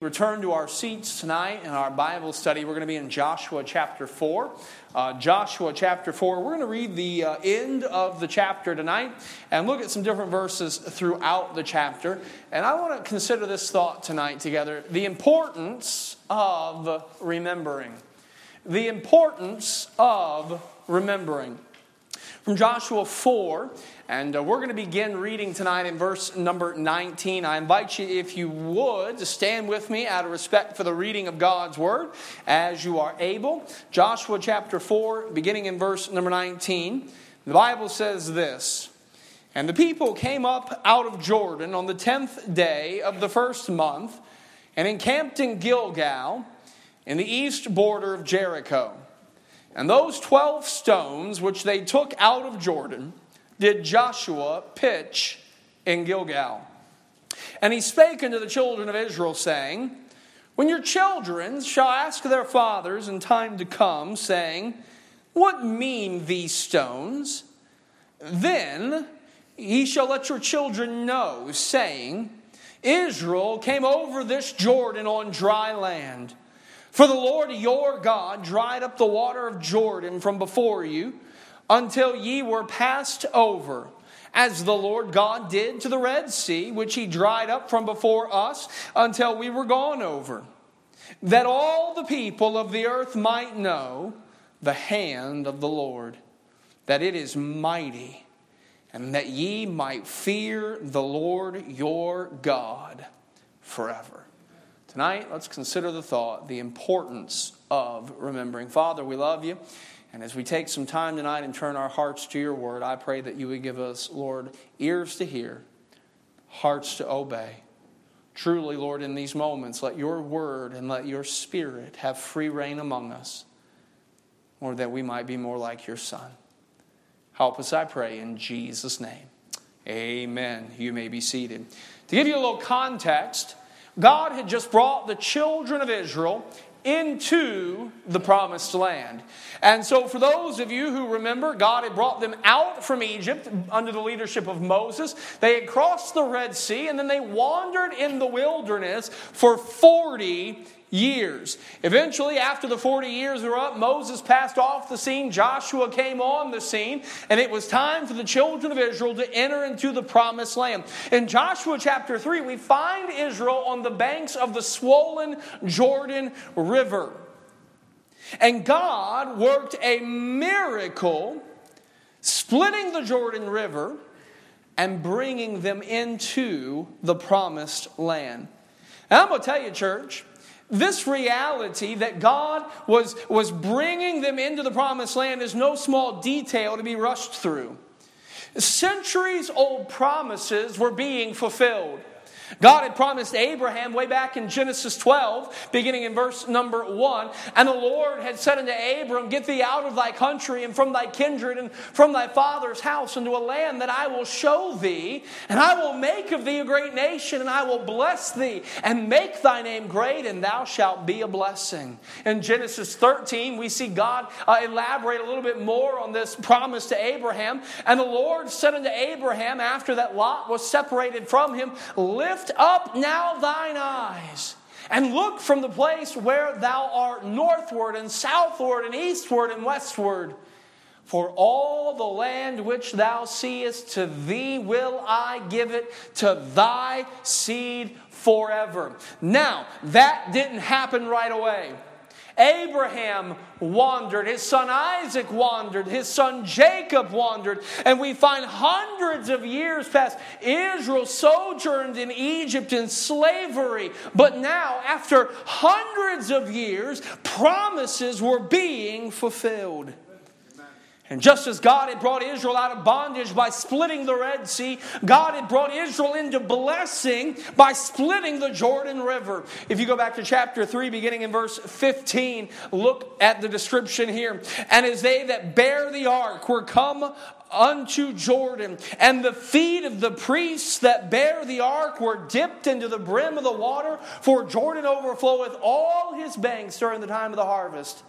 return to our seats tonight in our Bible study. We're going to be in Joshua chapter 4. Uh, Joshua chapter 4. We're going to read the uh, end of the chapter tonight and look at some different verses throughout the chapter. And I want to consider this thought tonight together the importance of remembering. The importance of remembering. From Joshua 4, and uh, we're going to begin reading tonight in verse number 19. I invite you, if you would, to stand with me out of respect for the reading of God's word as you are able. Joshua chapter 4, beginning in verse number 19. The Bible says this And the people came up out of Jordan on the tenth day of the first month and encamped in Gilgal in the east border of Jericho. And those twelve stones which they took out of Jordan, did Joshua pitch in Gilgal. And he spake unto the children of Israel, saying, When your children shall ask their fathers in time to come, saying, What mean these stones? Then ye shall let your children know, saying, Israel came over this Jordan on dry land. For the Lord your God dried up the water of Jordan from before you until ye were passed over, as the Lord God did to the Red Sea, which he dried up from before us until we were gone over, that all the people of the earth might know the hand of the Lord, that it is mighty, and that ye might fear the Lord your God forever. Tonight, let's consider the thought, the importance of remembering. Father, we love you. And as we take some time tonight and turn our hearts to your word, I pray that you would give us, Lord, ears to hear, hearts to obey. Truly, Lord, in these moments, let your word and let your spirit have free reign among us, or that we might be more like your Son. Help us, I pray, in Jesus' name. Amen. You may be seated. To give you a little context, God had just brought the children of Israel into the promised land. And so, for those of you who remember, God had brought them out from Egypt under the leadership of Moses. They had crossed the Red Sea and then they wandered in the wilderness for 40 years. Eventually, after the 40 years were up, Moses passed off the scene, Joshua came on the scene, and it was time for the children of Israel to enter into the promised land. In Joshua chapter 3, we find Israel on the banks of the swollen Jordan River. And God worked a miracle splitting the Jordan River and bringing them into the promised land. And I'm going to tell you, church, this reality that God was, was bringing them into the promised land is no small detail to be rushed through. Centuries old promises were being fulfilled. God had promised Abraham way back in Genesis 12, beginning in verse number 1, and the Lord had said unto Abram, Get thee out of thy country and from thy kindred and from thy father's house into a land that I will show thee, and I will make of thee a great nation, and I will bless thee and make thy name great, and thou shalt be a blessing. In Genesis 13, we see God uh, elaborate a little bit more on this promise to Abraham, and the Lord said unto Abraham, after that Lot was separated from him, Lift Lift up now thine eyes and look from the place where thou art northward and southward and eastward and westward. For all the land which thou seest, to thee will I give it, to thy seed forever. Now, that didn't happen right away. Abraham wandered, his son Isaac wandered, his son Jacob wandered, and we find hundreds of years past. Israel sojourned in Egypt in slavery, but now, after hundreds of years, promises were being fulfilled. And just as God had brought Israel out of bondage by splitting the Red Sea, God had brought Israel into blessing by splitting the Jordan River. If you go back to chapter 3, beginning in verse 15, look at the description here. And as they that bear the ark were come unto Jordan, and the feet of the priests that bear the ark were dipped into the brim of the water, for Jordan overfloweth all his banks during the time of the harvest.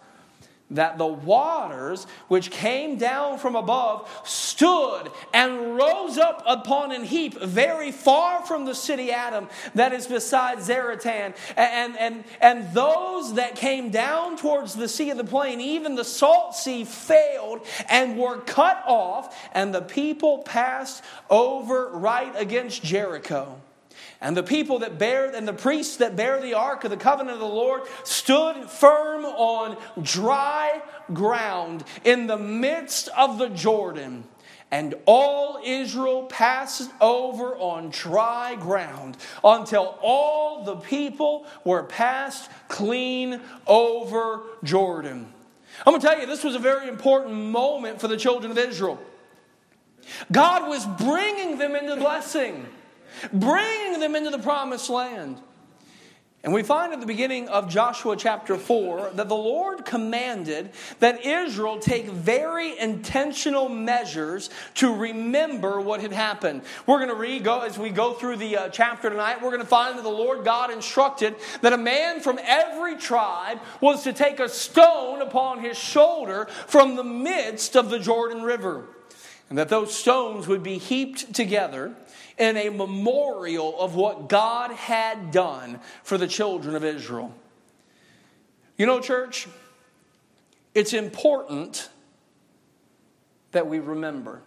That the waters which came down from above stood and rose up upon an heap very far from the city Adam that is beside Zaretan. And, and, and those that came down towards the sea of the plain, even the salt sea, failed and were cut off, and the people passed over right against Jericho. And the people that bear, and the priests that bear the ark of the covenant of the Lord stood firm on dry ground in the midst of the Jordan. And all Israel passed over on dry ground until all the people were passed clean over Jordan. I'm going to tell you, this was a very important moment for the children of Israel. God was bringing them into blessing bringing them into the promised land. And we find at the beginning of Joshua chapter 4 that the Lord commanded that Israel take very intentional measures to remember what had happened. We're going to read, go, as we go through the uh, chapter tonight, we're going to find that the Lord God instructed that a man from every tribe was to take a stone upon his shoulder from the midst of the Jordan River. And that those stones would be heaped together in a memorial of what God had done for the children of Israel. You know, church, it's important that we remember.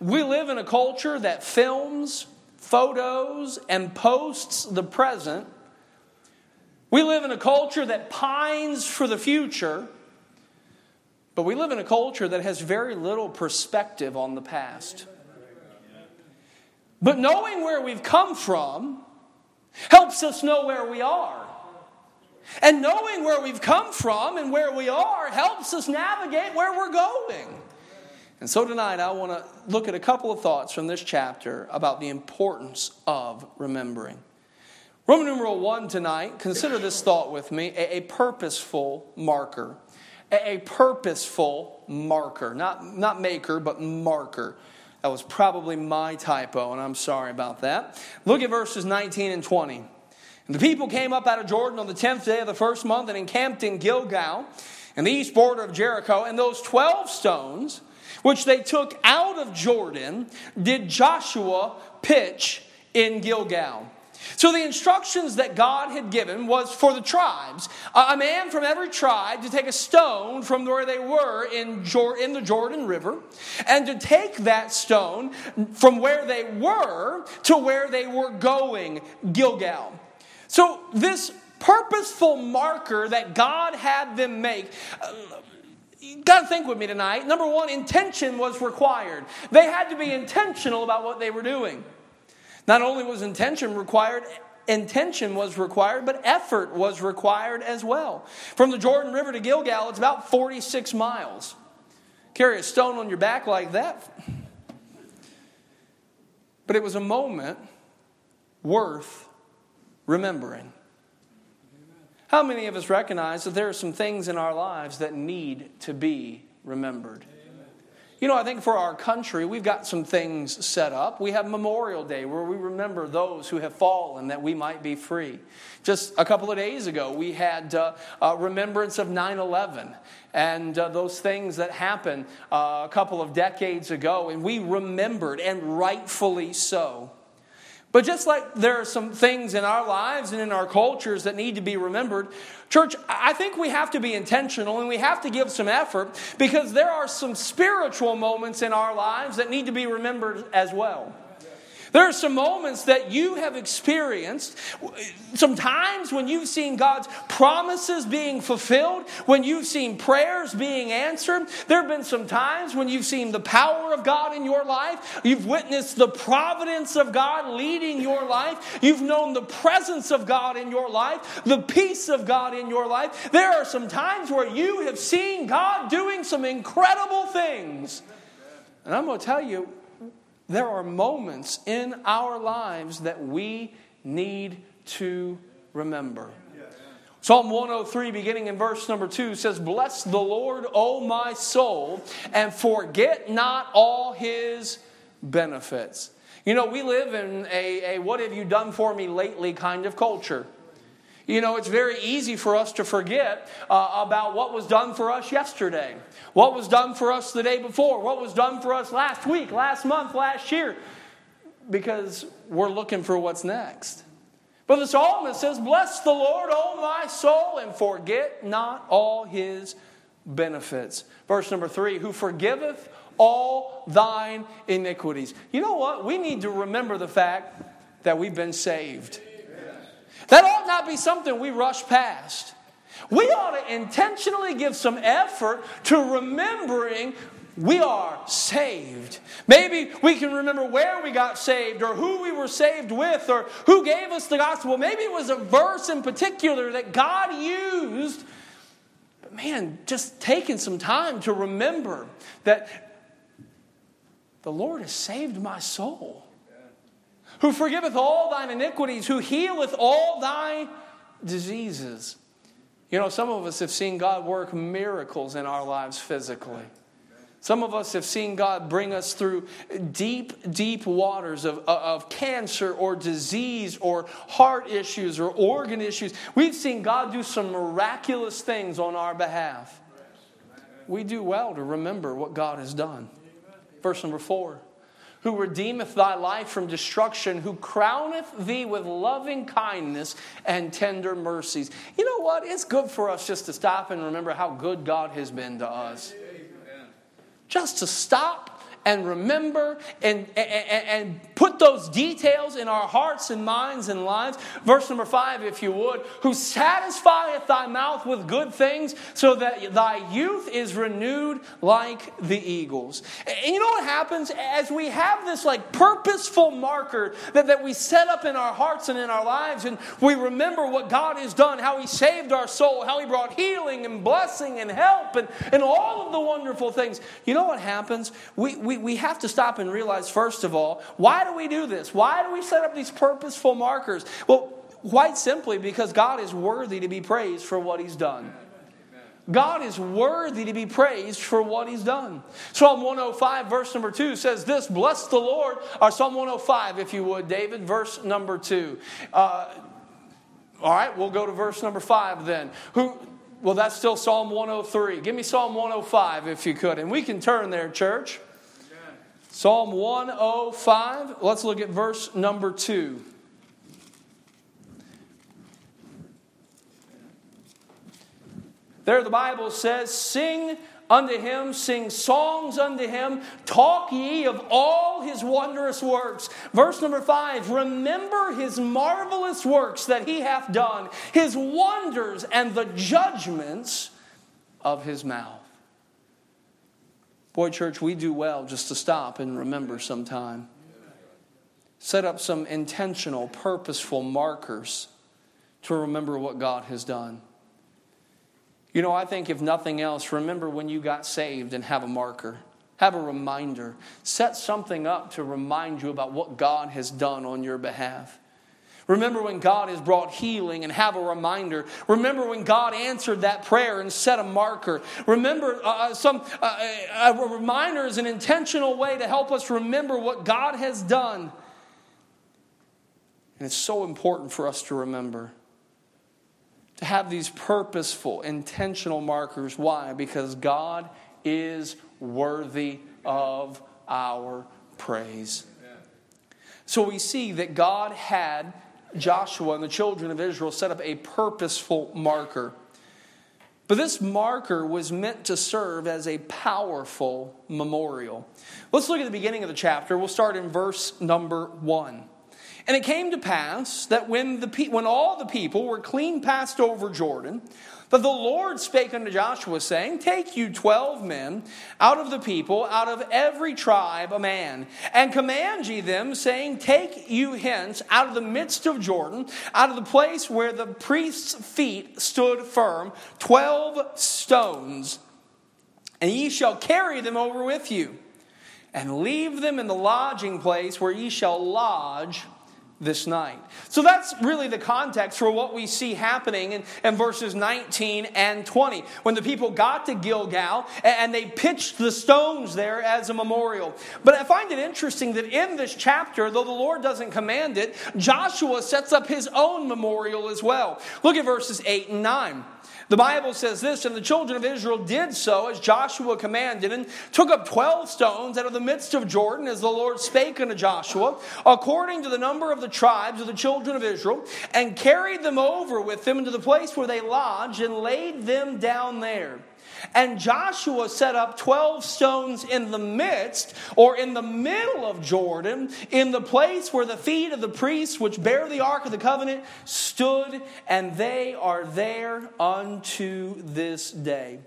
We live in a culture that films, photos, and posts the present. We live in a culture that pines for the future, but we live in a culture that has very little perspective on the past. But knowing where we've come from helps us know where we are. And knowing where we've come from and where we are helps us navigate where we're going. And so tonight, I want to look at a couple of thoughts from this chapter about the importance of remembering. Roman numeral one tonight, consider this thought with me a, a purposeful marker. A, a purposeful marker, not, not maker, but marker. That was probably my typo, and I'm sorry about that. Look at verses 19 and 20. And the people came up out of Jordan on the 10th day of the first month and encamped in Gilgal, in the east border of Jericho. And those 12 stones, which they took out of Jordan, did Joshua pitch in Gilgal. So the instructions that God had given was for the tribes, a man from every tribe to take a stone from where they were in, in the Jordan River, and to take that stone from where they were to where they were going, Gilgal. So this purposeful marker that God had them make. Uh, you got to think with me tonight. Number one, intention was required. They had to be intentional about what they were doing. Not only was intention required, intention was required, but effort was required as well. From the Jordan River to Gilgal, it's about 46 miles. Carry a stone on your back like that. But it was a moment worth remembering. How many of us recognize that there are some things in our lives that need to be remembered? You know, I think for our country, we've got some things set up. We have Memorial Day where we remember those who have fallen that we might be free. Just a couple of days ago, we had uh, a remembrance of 9 11 and uh, those things that happened uh, a couple of decades ago, and we remembered, and rightfully so. But just like there are some things in our lives and in our cultures that need to be remembered, church, I think we have to be intentional and we have to give some effort because there are some spiritual moments in our lives that need to be remembered as well. There are some moments that you have experienced, some times when you've seen God's promises being fulfilled, when you've seen prayers being answered. There have been some times when you've seen the power of God in your life. You've witnessed the providence of God leading your life. You've known the presence of God in your life, the peace of God in your life. There are some times where you have seen God doing some incredible things. And I'm going to tell you, there are moments in our lives that we need to remember. Psalm 103, beginning in verse number 2, says, Bless the Lord, O my soul, and forget not all his benefits. You know, we live in a, a what have you done for me lately kind of culture. You know, it's very easy for us to forget uh, about what was done for us yesterday, what was done for us the day before, what was done for us last week, last month, last year, because we're looking for what's next. But the psalmist says, Bless the Lord, O my soul, and forget not all his benefits. Verse number three, who forgiveth all thine iniquities. You know what? We need to remember the fact that we've been saved. That ought not be something we rush past. We ought to intentionally give some effort to remembering we are saved. Maybe we can remember where we got saved or who we were saved with or who gave us the gospel. Maybe it was a verse in particular that God used. But man, just taking some time to remember that the Lord has saved my soul. Who forgiveth all thine iniquities, who healeth all thy diseases. You know, some of us have seen God work miracles in our lives physically. Some of us have seen God bring us through deep, deep waters of, of cancer or disease or heart issues or organ issues. We've seen God do some miraculous things on our behalf. We do well to remember what God has done. Verse number four who redeemeth thy life from destruction, who crowneth thee with loving kindness and tender mercies. You know what? It's good for us just to stop and remember how good God has been to us just to stop and remember and, and, and, put those details in our hearts and minds and lives. Verse number five, if you would, who satisfieth thy mouth with good things so that thy youth is renewed like the eagles. And you know what happens as we have this like purposeful marker that, that we set up in our hearts and in our lives and we remember what God has done, how he saved our soul, how he brought healing and blessing and help and, and all of the wonderful things. You know what happens? We, we we, we have to stop and realize, first of all, why do we do this? Why do we set up these purposeful markers? Well, quite simply because God is worthy to be praised for what He's done. God is worthy to be praised for what He's done. Psalm 105, verse number 2 says this Bless the Lord, or Psalm 105, if you would, David, verse number 2. Uh, all right, we'll go to verse number 5 then. Who, well, that's still Psalm 103. Give me Psalm 105 if you could. And we can turn there, church. Psalm 105, let's look at verse number 2. There the Bible says, Sing unto him, sing songs unto him, talk ye of all his wondrous works. Verse number five remember his marvelous works that he hath done, his wonders and the judgments of his mouth. Boy, church, we do well just to stop and remember sometime. Set up some intentional, purposeful markers to remember what God has done. You know, I think if nothing else, remember when you got saved and have a marker. Have a reminder. Set something up to remind you about what God has done on your behalf. Remember when God has brought healing and have a reminder. Remember when God answered that prayer and set a marker. Remember, uh, uh some uh, a reminder is an intentional way to help us remember what God has done. And it's so important for us to remember. To have these purposeful, intentional markers. Why? Because God is worthy of our praise. So we see that God had Joshua and the children of Israel set up a purposeful marker. But this marker was meant to serve as a powerful memorial. Let's look at the beginning of the chapter. We'll start in verse number one. And it came to pass that when, the, when all the people were clean passed over Jordan, but the Lord spake unto Joshua, saying, Take you twelve men out of the people, out of every tribe a man, and command ye them, saying, Take you hence out of the midst of Jordan, out of the place where the priest's feet stood firm, twelve stones, and ye shall carry them over with you, and leave them in the lodging place where ye shall lodge this night. So that's really the context for what we see happening in, in, verses 19 and 20. When the people got to Gilgal and they pitched the stones there as a memorial. But I find it interesting that in this chapter, though the Lord doesn't command it, Joshua sets up his own memorial as well. Look at verses 8 and 9. The Bible says this, and the children of Israel did so as Joshua commanded, and took up twelve stones out of the midst of Jordan, as the Lord spake unto Joshua, according to the number of the tribes of the children of Israel, and carried them over with them into the place where they lodged, and laid them down there. And Joshua set up 12 stones in the midst, or in the middle of Jordan, in the place where the feet of the priests which bear the ark of the covenant stood, and they are there unto this day.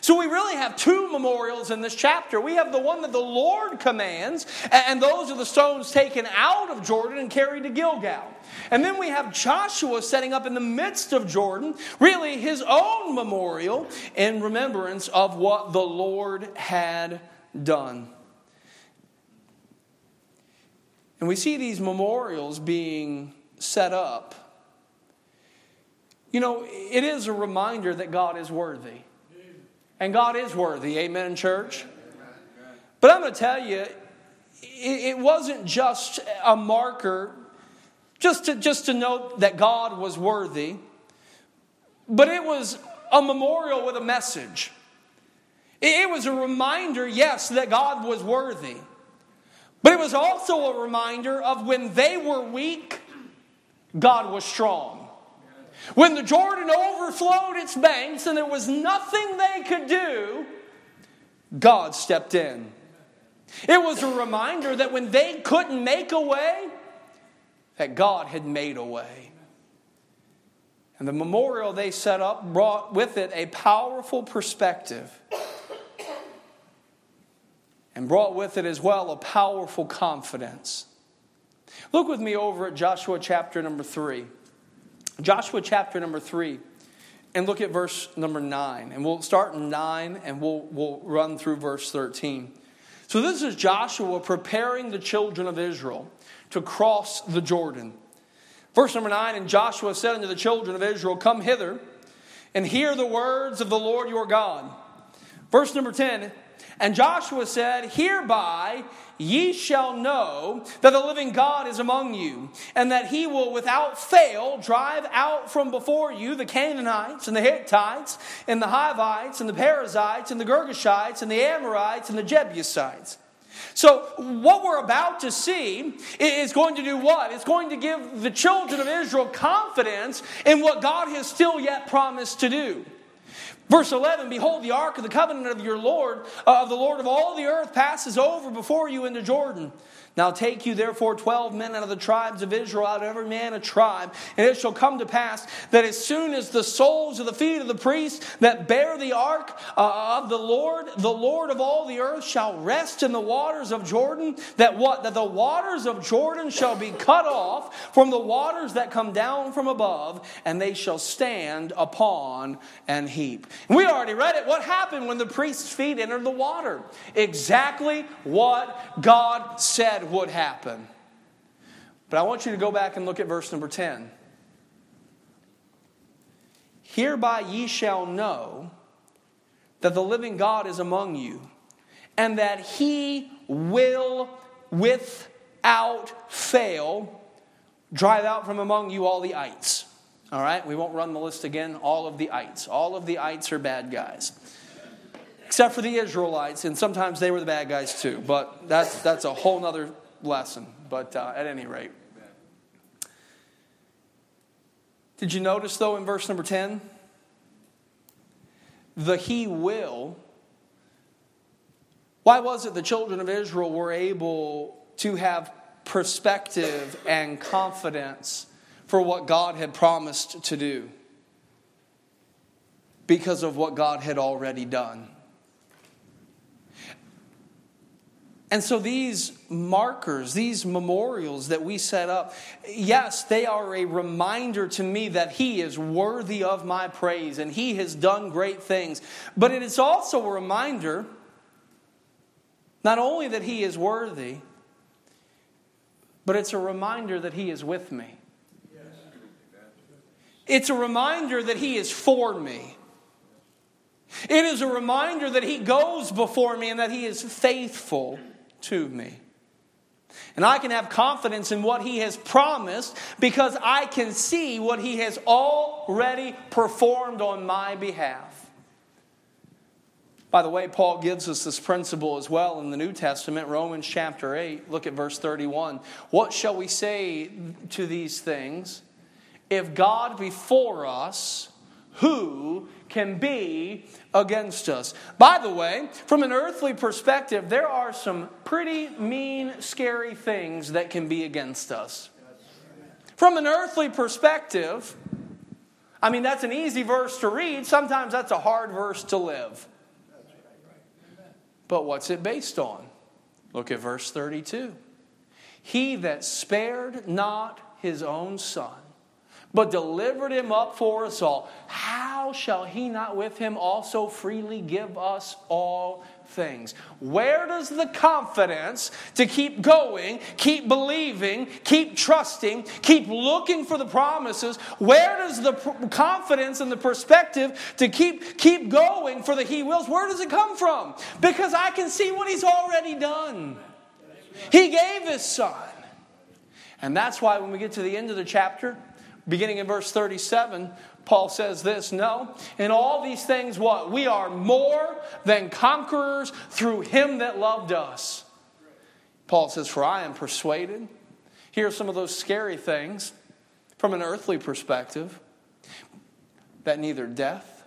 So we really have two memorials in this chapter. We have the one that the Lord commands, and those are the stones taken out of Jordan and carried to Gilgal. And then we have Joshua setting up in the midst of Jordan, really his own memorial in remembrance of what the Lord had done. And we see these memorials being set up. You know, it is a reminder that God is worthy. And God is worthy. Amen, church? But I'm going to tell you, it wasn't just a marker just to, just to note that God was worthy, but it was a memorial with a message. It was a reminder, yes, that God was worthy. But it was also a reminder of when they were weak, God was strong. When the Jordan overflowed its banks and there was nothing they could do, God stepped in. It was a reminder that when they couldn't make a way, that God had made a way. And the memorial they set up brought with it a powerful perspective and brought with it as well a powerful confidence. Look with me over at Joshua chapter number 3. Joshua chapter number 3 and look at verse number 9. And we'll start in 9 and we'll, we'll run through verse 13. So this is Joshua preparing the children of Israel to cross the Jordan. Verse number 9 And Joshua said unto the children of Israel, Come hither and hear the words of the Lord your God. Verse number 10 And Joshua said, Hereby ye shall know that the living God is among you, and that he will without fail drive out from before you the Canaanites and the Hittites and the Hivites and the Perizzites and the Girgashites and the Amorites and the Jebusites. So, what we're about to see is going to do what? It's going to give the children of Israel confidence in what God has still yet promised to do. Verse 11 Behold, the ark of the covenant of your Lord, uh, of the Lord of all the earth, passes over before you into Jordan. Now take you therefore twelve men out of the tribes of Israel, out of every man a tribe. And it shall come to pass that as soon as the soles of the feet of the priests that bear the ark uh, of the Lord, the Lord of all the earth, shall rest in the waters of Jordan, that what? That the waters of Jordan shall be cut off from the waters that come down from above, and they shall stand upon an heap. We already read it. What happened when the priest's feet entered the water? Exactly what God said would happen. But I want you to go back and look at verse number 10. Hereby ye shall know that the living God is among you, and that he will without fail drive out from among you all the ites. All right, we won't run the list again. All of the ites. All of the ites are bad guys except for the Israelites, and sometimes they were the bad guys too. But that's that's a whole other lesson. But uh, at any rate, did you notice though in verse number ten, the He will. Why was it the children of Israel were able to have perspective and confidence for what God had promised to do? Because of what God had already done. And so these markers, these memorials that we set up, yes, they are a reminder to me that He is worthy of my praise and He has done great things. But it is also a reminder not only that He is worthy, but it's a reminder that He is with me. It's a reminder that He is for me. It is a reminder that He goes before me and that He is faithful to me. And I can have confidence in what He has promised because I can see what He has already performed on my behalf. By the way, Paul gives us this principle as well in the New Testament, Romans chapter 8. Look at verse 31. What shall we say to these things? If God be for us, who can be against us. By the way, from an earthly perspective, there are some pretty mean, scary things that can be against us. From an earthly perspective, I mean, that's an easy verse to read. Sometimes that's a hard verse to live. But what's it based on? Look at verse 32. He that spared not his own son but delivered him up for us all, how shall he not with him also freely give us all things? Where does the confidence to keep going, keep believing, keep trusting, keep looking for the promises, where does the confidence and the perspective to keep, keep going for the he wills, where does it come from? Because I can see what he's already done. He gave his son. And that's why when we get to the end of the chapter, beginning in verse 37, Paul says this No, in all these things, what? We are more than conquerors through him that loved us. Paul says, For I am persuaded. Here are some of those scary things from an earthly perspective that neither death,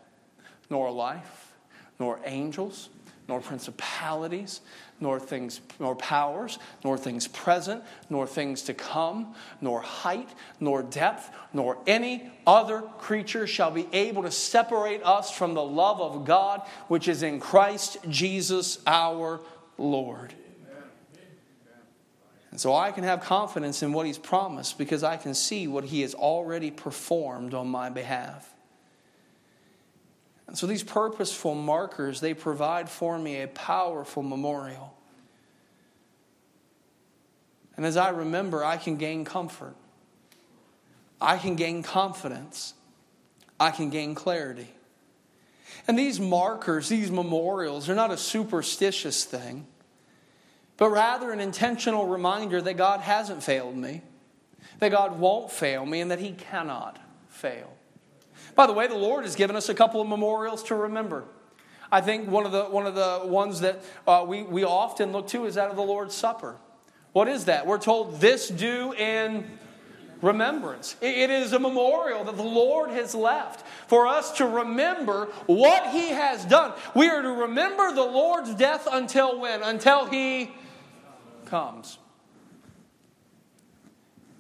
nor life, nor angels, nor principalities, nor things nor powers nor things present nor things to come nor height nor depth nor any other creature shall be able to separate us from the love of God which is in Christ Jesus our Lord. And so I can have confidence in what he's promised because I can see what he has already performed on my behalf and so these purposeful markers, they provide for me a powerful memorial. And as I remember, I can gain comfort. I can gain confidence. I can gain clarity. And these markers, these memorials, are not a superstitious thing, but rather an intentional reminder that God hasn't failed me, that God won't fail me, and that He cannot fail. By the way, the Lord has given us a couple of memorials to remember. I think one of the, one of the ones that uh, we, we often look to is that of the Lord's Supper. What is that? We're told this do in remembrance. It is a memorial that the Lord has left for us to remember what He has done. We are to remember the Lord's death until when? Until He comes.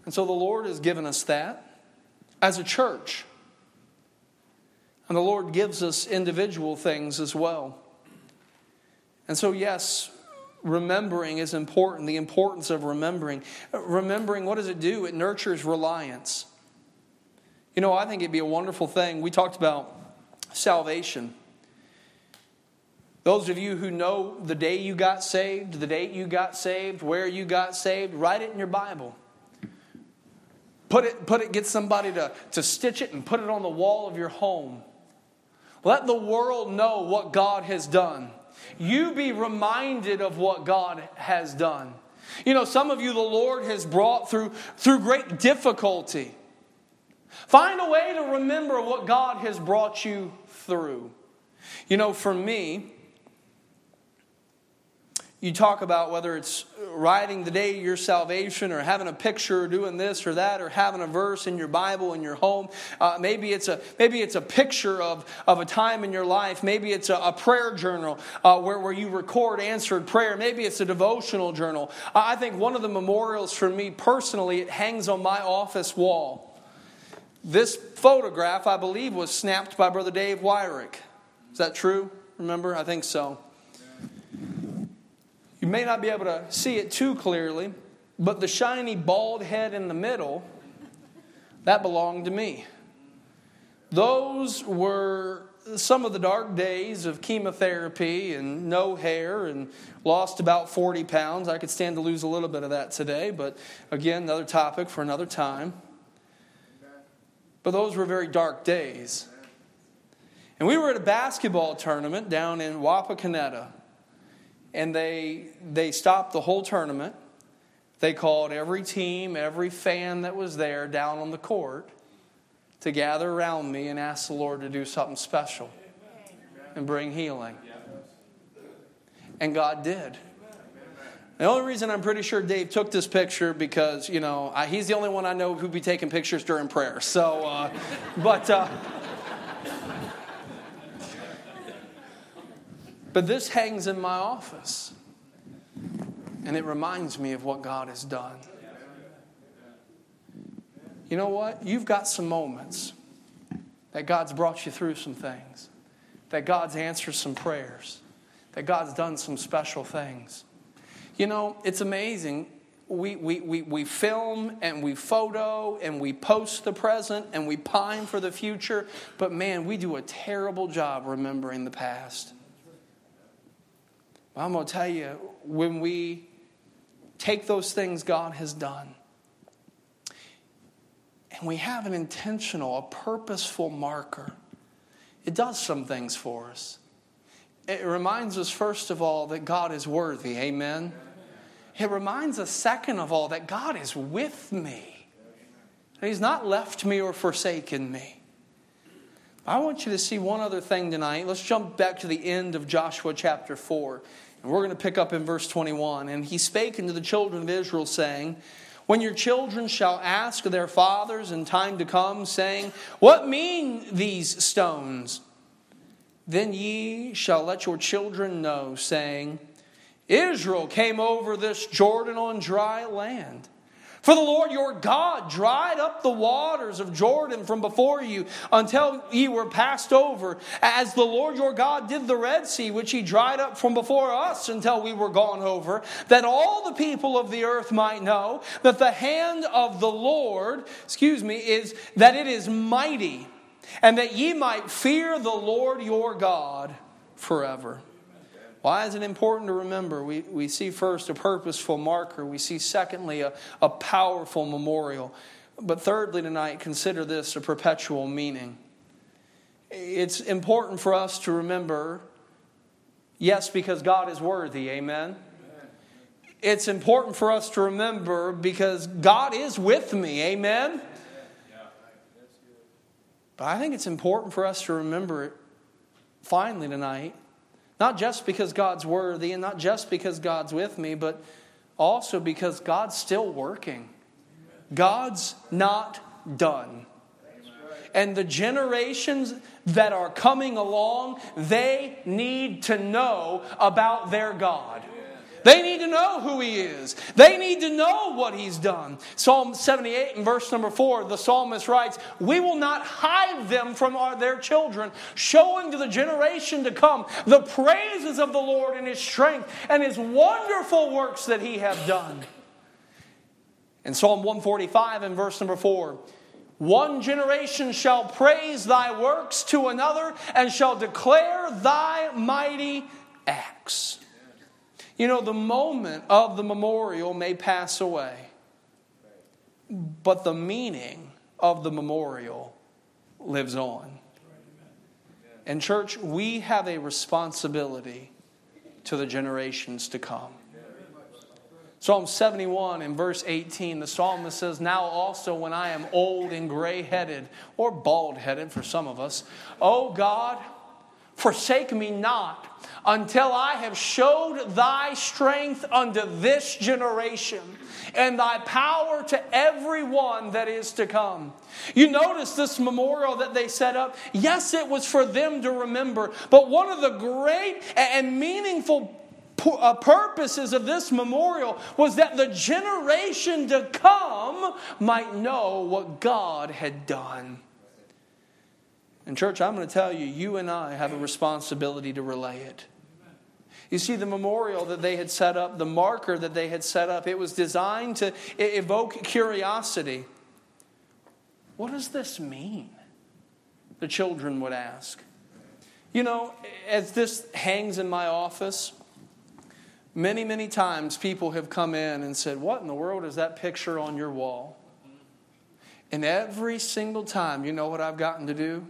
And so the Lord has given us that as a church. And the Lord gives us individual things as well. And so, yes, remembering is important, the importance of remembering. Remembering, what does it do? It nurtures reliance. You know, I think it'd be a wonderful thing. We talked about salvation. Those of you who know the day you got saved, the date you got saved, where you got saved, write it in your Bible. Put it, put it, get somebody to, to stitch it and put it on the wall of your home. Let the world know what God has done. You be reminded of what God has done. You know, some of you the Lord has brought through, through great difficulty. Find a way to remember what God has brought you through. You know, for me, you talk about whether it's writing the day of your salvation or having a picture or doing this or that or having a verse in your bible in your home. Uh, maybe it's a maybe it's a picture of, of a time in your life. Maybe it's a, a prayer journal uh, where, where you record answered prayer. Maybe it's a devotional journal. I think one of the memorials for me personally it hangs on my office wall. This photograph i believe was snapped by brother dave wyrick. Is that true? Remember? I think so you may not be able to see it too clearly, but the shiny bald head in the middle, that belonged to me. Those were some of the dark days of chemotherapy and no hair and lost about 40 pounds. I could stand to lose a little bit of that today, but again, another topic for another time. But those were very dark days. And we were at a basketball tournament down in Wapakoneta. And they, they stopped the whole tournament. They called every team, every fan that was there down on the court to gather around me and ask the Lord to do something special and bring healing. And God did. The only reason I'm pretty sure Dave took this picture because, you know, I, he's the only one I know who'd be taking pictures during prayer. So, uh, but, uh, but this hangs in my office. And it reminds me of what God has done. You know what? You've got some moments that God's brought you through some things, that God's answered some prayers, that God's done some special things. You know, it's amazing. We, we, we, we film and we photo and we post the present and we pine for the future, but man, we do a terrible job remembering the past. I'm going to tell you, when we take those things God has done, and we have an intentional, a purposeful marker, it does some things for us. It reminds us, first of all, that God is worthy. Amen. It reminds us, second of all, that God is with me. He's not left me or forsaken me. I want you to see one other thing tonight. Let's jump back to the end of Joshua chapter 4. And we're going to pick up in verse 21. And he spake unto the children of Israel, saying, when your children shall ask their fathers in time to come, saying, What mean these stones? Then ye shall let your children know, saying, Israel came over this Jordan on dry land. For the Lord your God dried up the waters of Jordan from before you until ye were passed over, as the Lord your God did the Red Sea, which he dried up from before us until we were gone over, that all the people of the earth might know that the hand of the Lord, excuse me, is that it is mighty, and that ye might fear the Lord your God forever. Why is it important to remember? We, we see first a purposeful marker, we see secondly a, a powerful memorial. But thirdly, tonight, consider this a perpetual meaning. It's important for us to remember, yes, because God is worthy, amen. It's important for us to remember because God is with me, amen. But I think it's important for us to remember it finally tonight not just because God's worthy and not just because God's with me, but also because God's still working. God's not done. And the generations that are coming along, they need to know about their God. They need to know who He is. They need to know what He's done. Psalm 78 and verse number 4, the psalmist writes, We will not hide them from our, their children, showing to the generation to come the praises of the Lord and His strength and His wonderful works that He hath done. In Psalm 145 and verse number 4, one generation shall praise thy works to another and shall declare thy mighty acts. You know, the moment of the memorial may pass away, but the meaning of the memorial lives on. And, church, we have a responsibility to the generations to come. Psalm 71 in verse 18, the psalmist says, Now also, when I am old and gray headed, or bald headed for some of us, O God, forsake me not until I have showed thy strength unto this generation and thy power to every one that is to come. You notice this memorial that they set up. Yes, it was for them to remember, but one of the great and meaningful uh, purposes of this memorial was that the generation to come might know what God had done. And, church, I'm going to tell you, you and I have a responsibility to relay it. You see, the memorial that they had set up, the marker that they had set up, it was designed to evoke curiosity. What does this mean? The children would ask. You know, as this hangs in my office, many, many times people have come in and said, What in the world is that picture on your wall? And every single time, you know what I've gotten to do?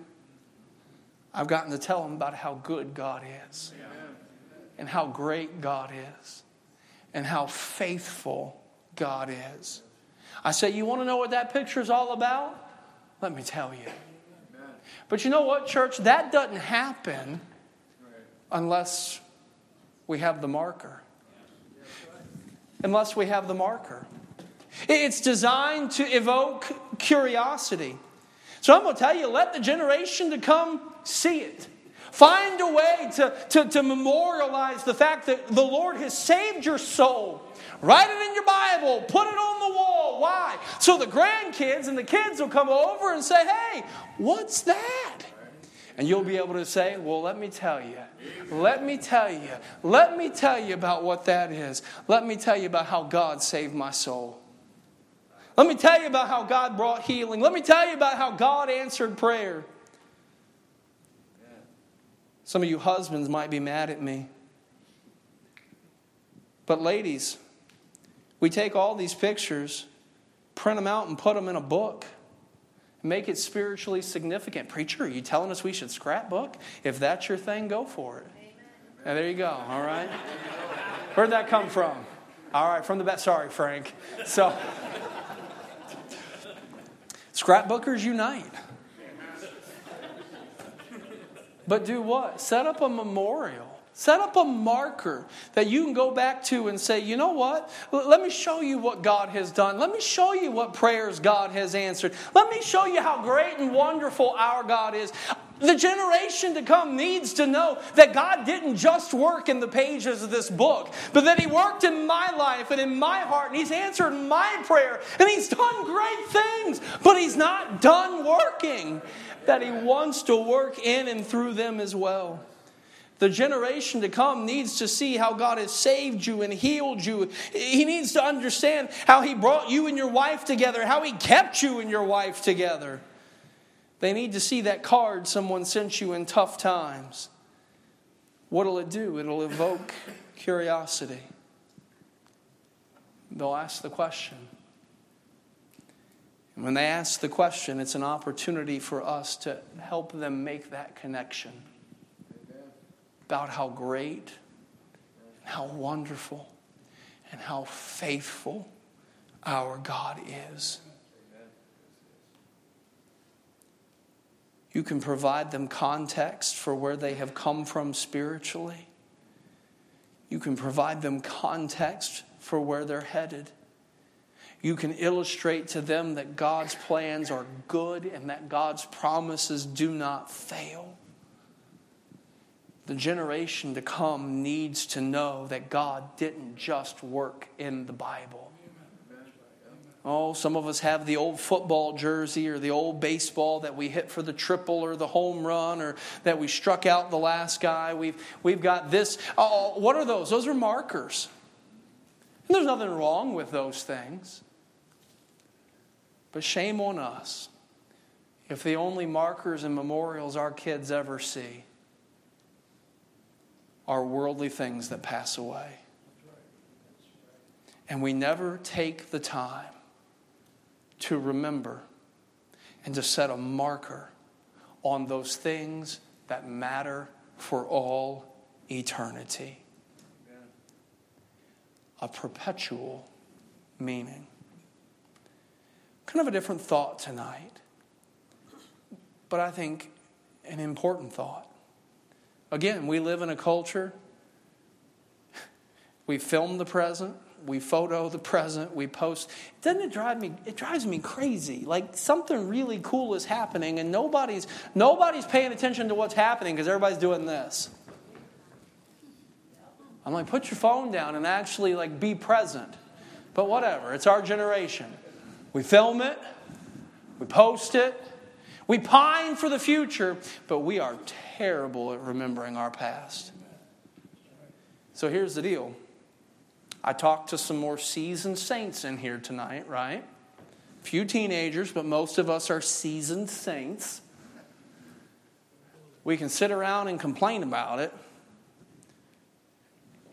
I've gotten to tell them about how good God is, and how great God is, and how faithful God is. I say, You want to know what that picture is all about? Let me tell you. But you know what, church? That doesn't happen unless we have the marker. Unless we have the marker. It's designed to evoke curiosity. So I'm going to tell you let the generation to come see it. Find a way to, to, to memorialize the fact that the Lord has saved your soul. Write it in your Bible, put it on the wall. Why? So the grandkids and the kids will come over and say, Hey, what's that? And you'll be able to say, Well, let me tell you. Let me tell you. Let me tell you about what that is. Let me tell you about how God saved my soul. Let me tell you about how God brought healing. Let me tell you about how God answered prayer. Some of you husbands might be mad at me. But, ladies, we take all these pictures, print them out, and put them in a book. Make it spiritually significant. Preacher, are you telling us we should scrapbook? If that's your thing, go for it. And there you go, all right? Where'd that come from? All right, from the back. Sorry, Frank. So, scrapbookers unite. But do what? Set up a memorial. Set up a marker that you can go back to and say, you know what? Let me show you what God has done. Let me show you what prayers God has answered. Let me show you how great and wonderful our God is. The generation to come needs to know that God didn't just work in the pages of this book, but that He worked in my life and in my heart, and He's answered my prayer, and He's done great things, but He's not done working that He wants to work in and through them as well. The generation to come needs to see how God has saved you and healed you. He needs to understand how He brought you and your wife together, how He kept you and your wife together. They need to see that card someone sent you in tough times. What'll it do? It'll evoke curiosity. They'll ask the question And when they ask the question, it's an opportunity for us to help them make that connection about how great, how wonderful, and how faithful our God is. You can provide them context for where they have come from spiritually. You can provide them context for where they're headed. You can illustrate to them that God's plans are good and that God's promises do not fail. The generation to come needs to know that God didn't just work in the Bible. Oh, some of us have the old football jersey or the old baseball that we hit for the triple or the home run or that we struck out the last guy. We've, we've got this. Oh, what are those? Those are markers. And there's nothing wrong with those things. But shame on us if the only markers and memorials our kids ever see are worldly things that pass away. And we never take the time to remember and to set a marker on those things that matter for all eternity. A perpetual meaning kind of a different thought tonight, but I think an important thought. Again, we live in a culture, we film the present, we photo the present, we post. Doesn't it drive me? It drives me crazy. Like something really cool is happening, and nobody's nobody's paying attention to what's happening because everybody's doing this. I'm like, put your phone down and actually like be present. But whatever, it's our generation. We film it, we post it, we pine for the future, but we are terrible at remembering our past. So here's the deal I talked to some more seasoned saints in here tonight, right? Few teenagers, but most of us are seasoned saints. We can sit around and complain about it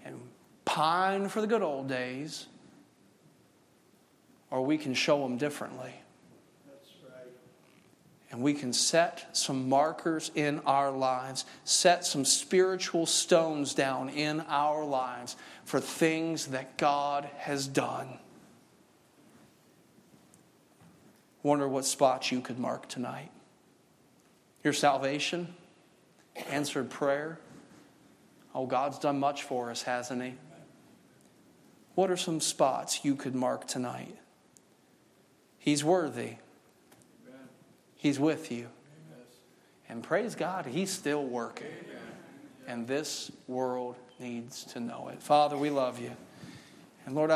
and pine for the good old days, or we can show them differently. That's right. And we can set some markers in our lives, set some spiritual stones down in our lives for things that God has done. Wonder what spots you could mark tonight. Your salvation, answered prayer. Oh, God's done much for us, hasn't He? What are some spots you could mark tonight? He's worthy. He's with you. And praise God, He's still working. And this world needs to know it. Father, we love you. And Lord, I